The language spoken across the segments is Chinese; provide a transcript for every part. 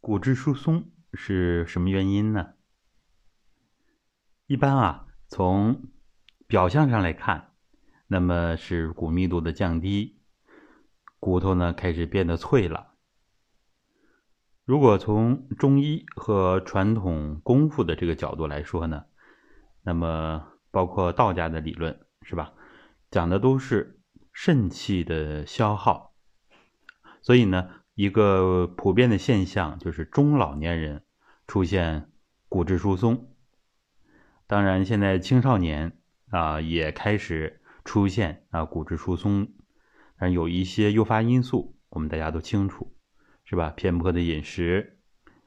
骨质疏松是什么原因呢？一般啊，从表象上来看，那么是骨密度的降低，骨头呢开始变得脆了。如果从中医和传统功夫的这个角度来说呢，那么包括道家的理论是吧，讲的都是肾气的消耗，所以呢，一个普遍的现象就是中老年人出现骨质疏松。当然，现在青少年啊也开始出现啊骨质疏松，但有一些诱发因素，我们大家都清楚。是吧？偏颇的饮食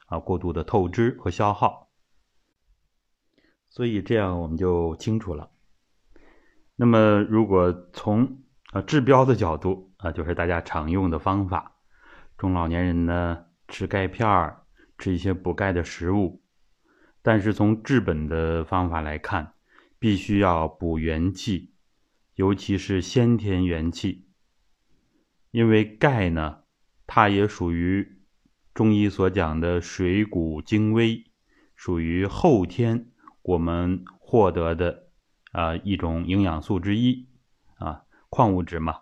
啊，过度的透支和消耗，所以这样我们就清楚了。那么，如果从啊治标的角度啊，就是大家常用的方法，中老年人呢吃钙片儿，吃一些补钙的食物。但是从治本的方法来看，必须要补元气，尤其是先天元气，因为钙呢。它也属于中医所讲的水谷精微，属于后天我们获得的啊一种营养素之一啊矿物质嘛，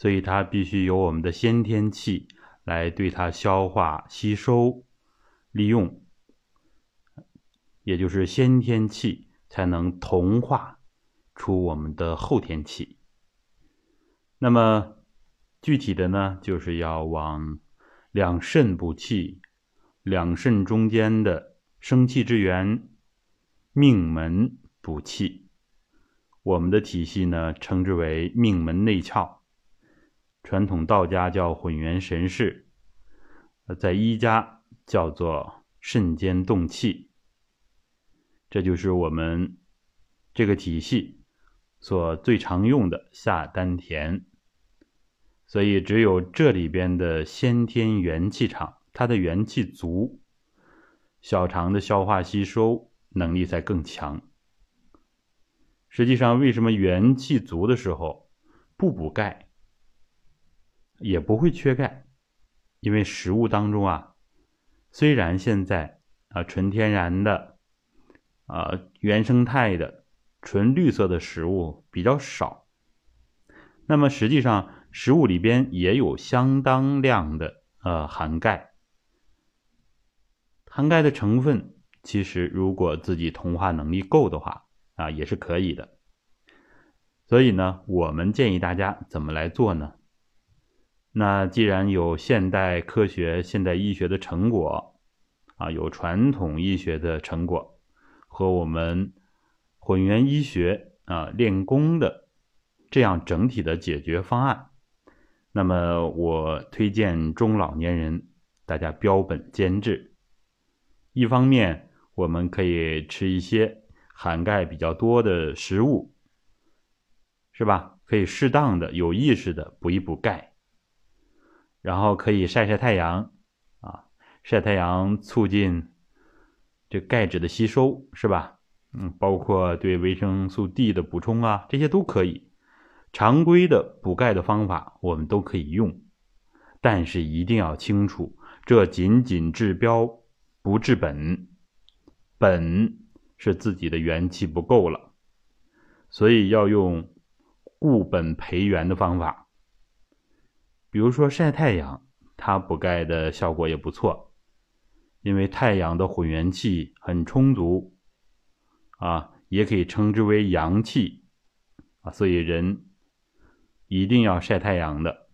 所以它必须由我们的先天气来对它消化吸收利用，也就是先天气才能同化出我们的后天气。那么。具体的呢，就是要往两肾补气，两肾中间的生气之源命门补气。我们的体系呢，称之为命门内窍，传统道家叫混元神式，在医家叫做肾间动气。这就是我们这个体系所最常用的下丹田。所以，只有这里边的先天元气场，它的元气足，小肠的消化吸收能力才更强。实际上，为什么元气足的时候不补钙，也不会缺钙？因为食物当中啊，虽然现在啊纯天然的、啊原生态的、纯绿色的食物比较少，那么实际上。食物里边也有相当量的呃含钙，含钙的成分其实如果自己同化能力够的话啊也是可以的。所以呢，我们建议大家怎么来做呢？那既然有现代科学、现代医学的成果啊，有传统医学的成果和我们混元医学啊练功的这样整体的解决方案。那么我推荐中老年人大家标本兼治。一方面，我们可以吃一些含钙比较多的食物，是吧？可以适当的、有意识的补一补钙。然后可以晒晒太阳，啊，晒太阳促进这钙质的吸收，是吧？嗯，包括对维生素 D 的补充啊，这些都可以。常规的补钙的方法我们都可以用，但是一定要清楚，这仅仅治标不治本，本是自己的元气不够了，所以要用固本培元的方法。比如说晒太阳，它补钙的效果也不错，因为太阳的混元气很充足，啊，也可以称之为阳气，啊，所以人。一定要晒太阳的。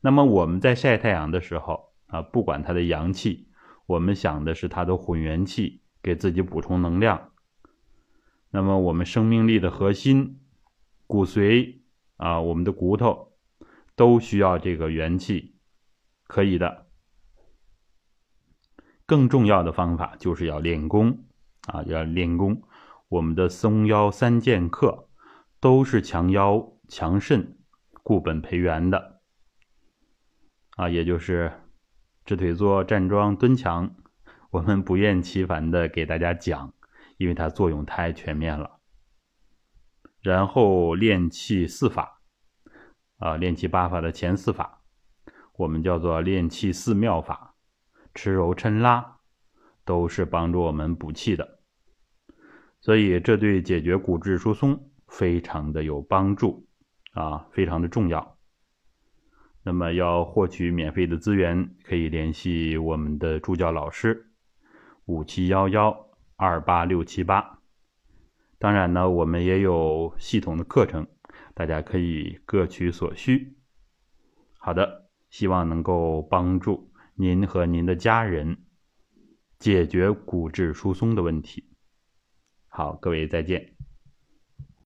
那么我们在晒太阳的时候啊，不管它的阳气，我们想的是它的混元气，给自己补充能量。那么我们生命力的核心，骨髓啊，我们的骨头都需要这个元气，可以的。更重要的方法就是要练功啊，要练功。我们的松腰三剑客都是强腰强肾。固本培元的啊，也就是直腿坐、站桩、蹲墙，我们不厌其烦的给大家讲，因为它作用太全面了。然后练气四法啊，练气八法的前四法，我们叫做练气四妙法，吃揉抻拉，都是帮助我们补气的。所以这对解决骨质疏松非常的有帮助啊，非常的重要。那么要获取免费的资源，可以联系我们的助教老师五七幺幺二八六七八。当然呢，我们也有系统的课程，大家可以各取所需。好的，希望能够帮助您和您的家人解决骨质疏松的问题。好，各位再见。